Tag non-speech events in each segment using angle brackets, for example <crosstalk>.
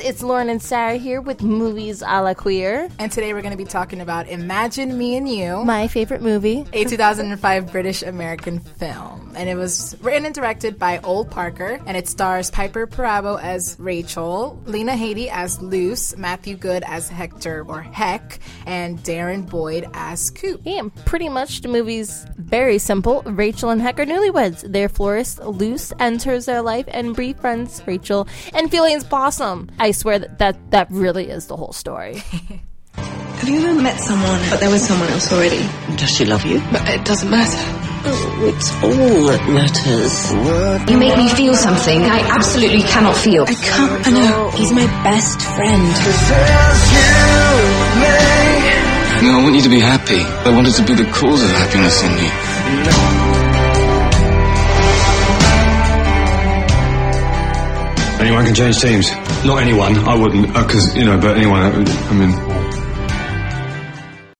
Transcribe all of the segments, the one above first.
It's Lauren and Sarah here with Movies a la Queer. And today we're going to be talking about Imagine Me and You, My favorite movie. a 2005 British American film. And it was written and directed by Ol Parker, and it stars Piper Perabo as Rachel, Lena Headey as Luce, Matthew Goode as Hector or Heck, and Darren Boyd as Coop. Yeah, pretty much the movie's very simple. Rachel and Heck are newlyweds. Their florist, Luce, enters their life and befriends Rachel, and feelings blossom. I swear that that, that really is the whole story. <laughs> Have you ever met someone, but there was someone else already? Does she love you? But it doesn't matter. Oh, it's all that matters. You make me feel something I absolutely cannot feel. I can't. I know. He's my best friend. No, I want you to be happy. I wanted to be the cause of happiness in you. Anyone can change teams. Not anyone. I wouldn't, uh, because you know. But anyone. Uh, I mean,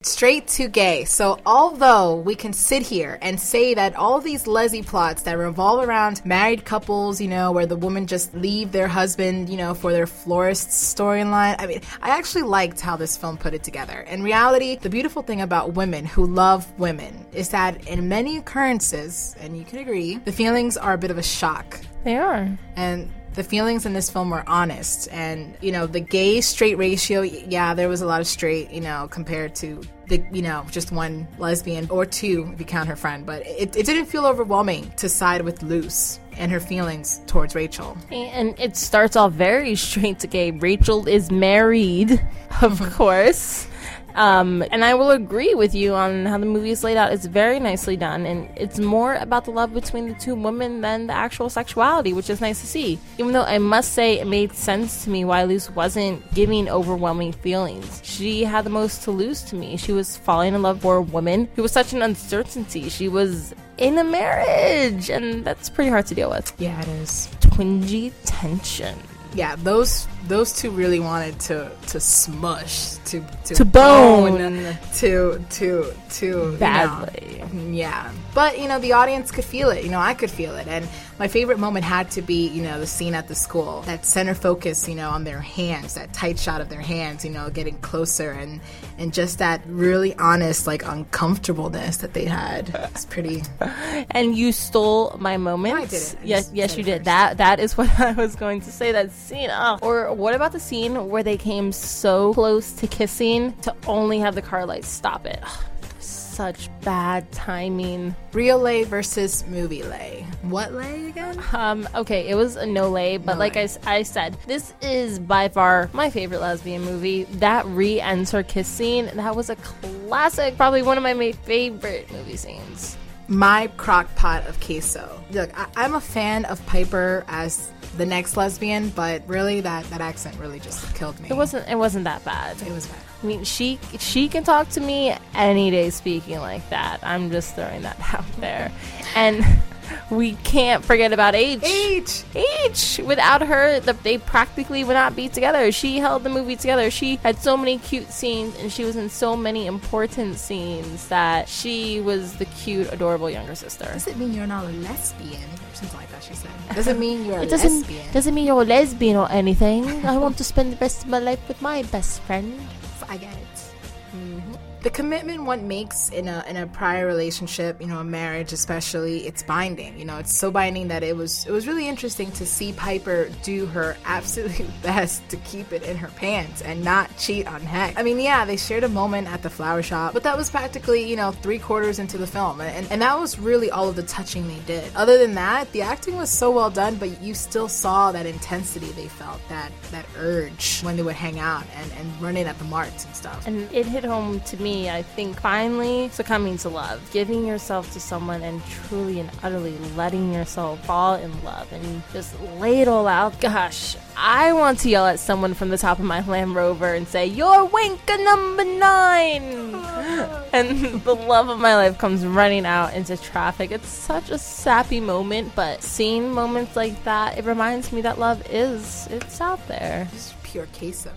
Straight to gay. So, although we can sit here and say that all these lesy plots that revolve around married couples, you know, where the woman just leave their husband, you know, for their florist storyline, I mean, I actually liked how this film put it together. In reality, the beautiful thing about women who love women is that in many occurrences, and you can agree, the feelings are a bit of a shock. They are. And the feelings in this film were honest and you know the gay straight ratio yeah there was a lot of straight you know compared to the you know just one lesbian or two if you count her friend but it, it didn't feel overwhelming to side with luce and her feelings towards rachel And it starts off very straight to gay. Rachel is married, <laughs> of course. Um, and I will agree with you on how the movie is laid out. It's very nicely done, and it's more about the love between the two women than the actual sexuality, which is nice to see. Even though I must say it made sense to me why Luce wasn't giving overwhelming feelings. She had the most to lose to me. She was falling in love for a woman who was such an uncertainty. She was in a marriage, and that's pretty hard to deal with. yeah it is Twingy tension. yeah those those two really wanted to to smush to to, To bone. to to to you know, Badly. Yeah. But, you know, the audience could feel it. You know, I could feel it. And my favorite moment had to be, you know, the scene at the school. That center focus, you know, on their hands, that tight shot of their hands, you know, getting closer and and just that really honest, like uncomfortableness that they had. It's pretty <laughs> and you stole my moment. No, I didn't. I yes, yes, you did. first. That that is <laughs> what I was going to say. That scene. Oh. Or what about the scene where they came so close to kissing to only have the car lights stop it? Such bad timing. real lay versus movie lay. What lay again? Um, okay, it was a no lay, but No like lay. I, s- I said, this is by far my favorite lesbian movie. That re-enter kiss scene, that was a classic, probably one of my ma- favorite movie scenes. My crock pot of queso. Look, I, I'm a fan of Piper as the next lesbian, but really that, that accent really just killed me. It wasn't, it wasn't that bad. It was bad. I mean, she she can talk to me any day speaking like that. I'm just throwing that <laughs> out there. And we can't forget about H. H. H. Without her, the, they practically would not be together. She held the movie together. She had so many cute scenes, and she was in so many important scenes that she was the cute, adorable younger sister. Doesn't mean you're not a lesbian or something like that. She said. <laughs> Doesn't mean you're a It doesn't lesbian. doesn't mean you're a lesbian or anything. I want to spend the rest of my life with my best friend. I get it. Mm-hmm. The commitment one makes in a in a prior relationship, you know, a marriage especially, it's binding. You know, it's so binding that it was it was really interesting to see Piper do her <laughs> absolute best to keep it in her pants and not cheat on Heck. I mean, yeah, they shared a moment at the flower shop, but that was practically, you know, three quarters into the film. And, and that was really all of the touching they did. Other than that, the acting was so well done, but you still saw that intensity they felt, that that urge when they would hang out and, and run in at the marts and stuff. And it hit home to me, I think, finally succumbing to love. Giving yourself to someone and truly and utterly letting yourself fall in love and just lay it all out. Gosh, I want to yell at someone from the top of my Land Rover and say, You're wanker number nine! <laughs> and the love of my life comes running out into traffic. It's such a sappy moment, but seeing moments like that, it reminds me that love is, it's out there. Just pure queso.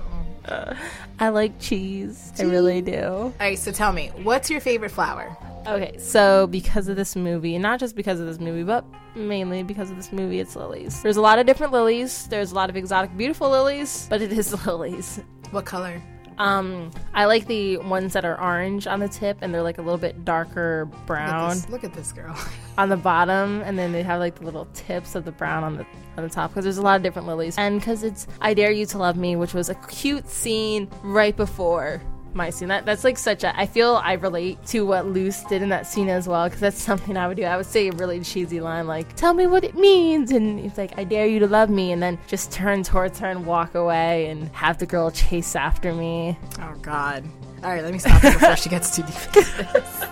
<laughs> I like cheese. I really do. All right, so tell me, what's your favorite flower? Okay, so because of this movie, and not just because of this movie, but mainly because of this movie, it's lilies. There's a lot of different lilies. There's a lot of exotic, beautiful lilies, but it is <laughs> lilies. What color? Um, I like the ones that are orange on the tip, and they're like a little bit darker Look at brown this, look at this girl. <laughs> on the bottom, and then they have like the little tips of the brown on the on the top. Because there's a lot of different lilies, and because it's "I Dare You to Love Me," which was a cute scene right before my scene. That that's like such a. I feel I relate to what Luce did in that scene as well, because that's something I would do. I would say a really cheesy line like, "Tell me what it means," and he's like, "I dare you to love me," and then just turn towards her and walk away, and have the girl chase after me. Oh God. All right, let me stop before she gets too deep. into this.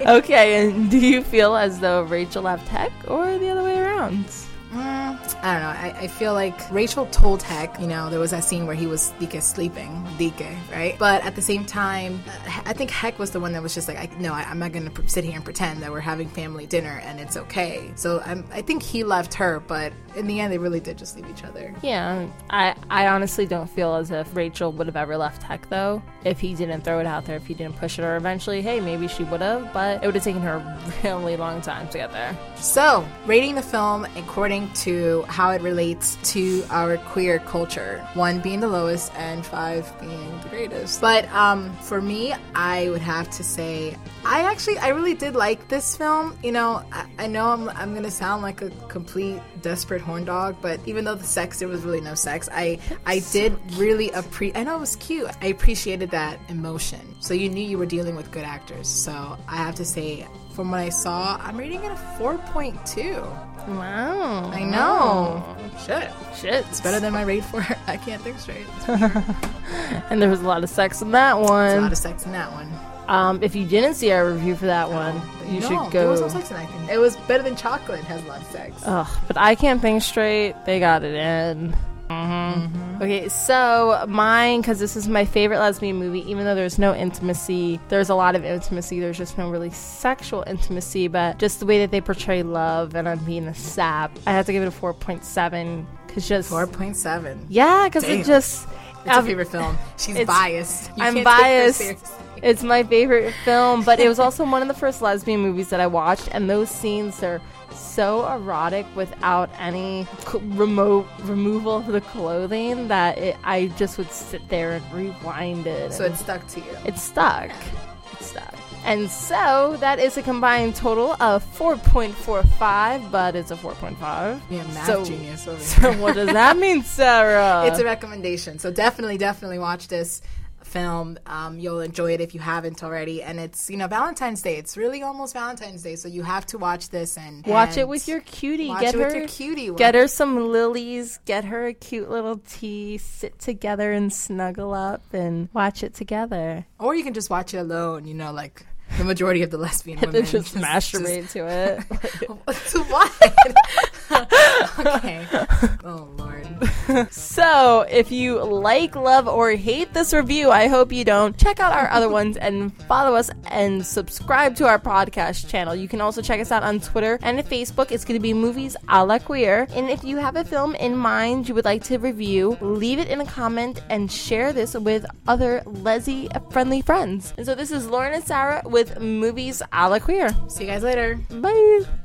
<laughs> okay, and do you feel as though Rachel left Heck or the other way around? Mm, I don't know. I, I feel like Rachel told Heck, you know, there was that scene where he was Dike sleeping, Dike, right? But at the same time, uh, I think Heck was the one that was just like, I, no, I, I'm not going to pr- sit here and pretend that we're having family dinner and it's okay. So I'm, I think he left her, but in the end, they really did just leave each other. Yeah, I, I honestly don't feel as if Rachel would have ever left Heck though. If he didn't throw it out there, if he didn't push it, or eventually, hey, maybe she would have, but it would have taken her a <laughs> really long time to get there. So, rating the film according to how it relates to our queer culture. One being the lowest and five being the greatest. But um, for me, I would have to say I actually I really did like this film. You know, I, I know I'm I'm gonna sound like a complete desperate horn dog, but even though the sex there was really no sex, I I did really appreciate. I know it was cute. I appreciated that emotion. So you knew you were dealing with good actors. So I have to say, from what I saw, I'm rating it a 4.2. Wow. I know. Shit. Shit. It's better than my rate for <laughs> I Can't Think Straight. <laughs> And there was a lot of sex in that one. There's a lot one. of sex in that one. Um, if you didn't see our review for that one, you no, should go. There was no sex in that. I think. It was better than chocolate. Has a lot of sex. Ugh, but I can't think straight. They got it in. Mm-hmm. Okay, so mine, because this is my favorite lesbian movie, even though there's no intimacy, there's a lot of intimacy, there's just no really sexual intimacy, but just the way that they portray love and I'm being a sap, I have to give it a 4.7. Because just. 4.7. Yeah, because it just. It's her um, favorite film. She's biased. You I'm can't take her biased. It's my favorite film, but it was also <laughs> one of the first lesbian movies that I watched, and those scenes are so erotic without any remote removal of the clothing that it, I just would sit there and rewind it. So it stuck to you. It stuck. It stuck. And so that is a combined total of 4.45, but it's a 4.5. Yeah, math So- genius over <laughs> So what does that mean, Sarah? it's a recommendation. So definitely, definitely watch this film. Um, you'll enjoy it if you haven't already. And it's you know Valentine's Day. It's really almost Valentine's Day, so you have to watch this and Watch it with your cutie. Get her, with your cutie. Get her some lilies. Get her a cute little tea. Sit together and snuggle up and watch it together. Or you can just watch it alone. You know, like the majority of the lesbian <laughs> women then just masturbate to it. to <laughs> what? <laughs> okay. Oh lord. So, if you like, love, or hate this review, I hope you don't. Check out our other ones and follow us and subscribe to our podcast channel. You can also check us out on Twitter and Facebook. It's going to be Movies a la Queer. And if you have a film in mind you would like to review, leave it in a comment and share this with other Leslie friendly friends. And so, this is Lauren and Sarah with Movies a la Queer. See you guys later. Bye.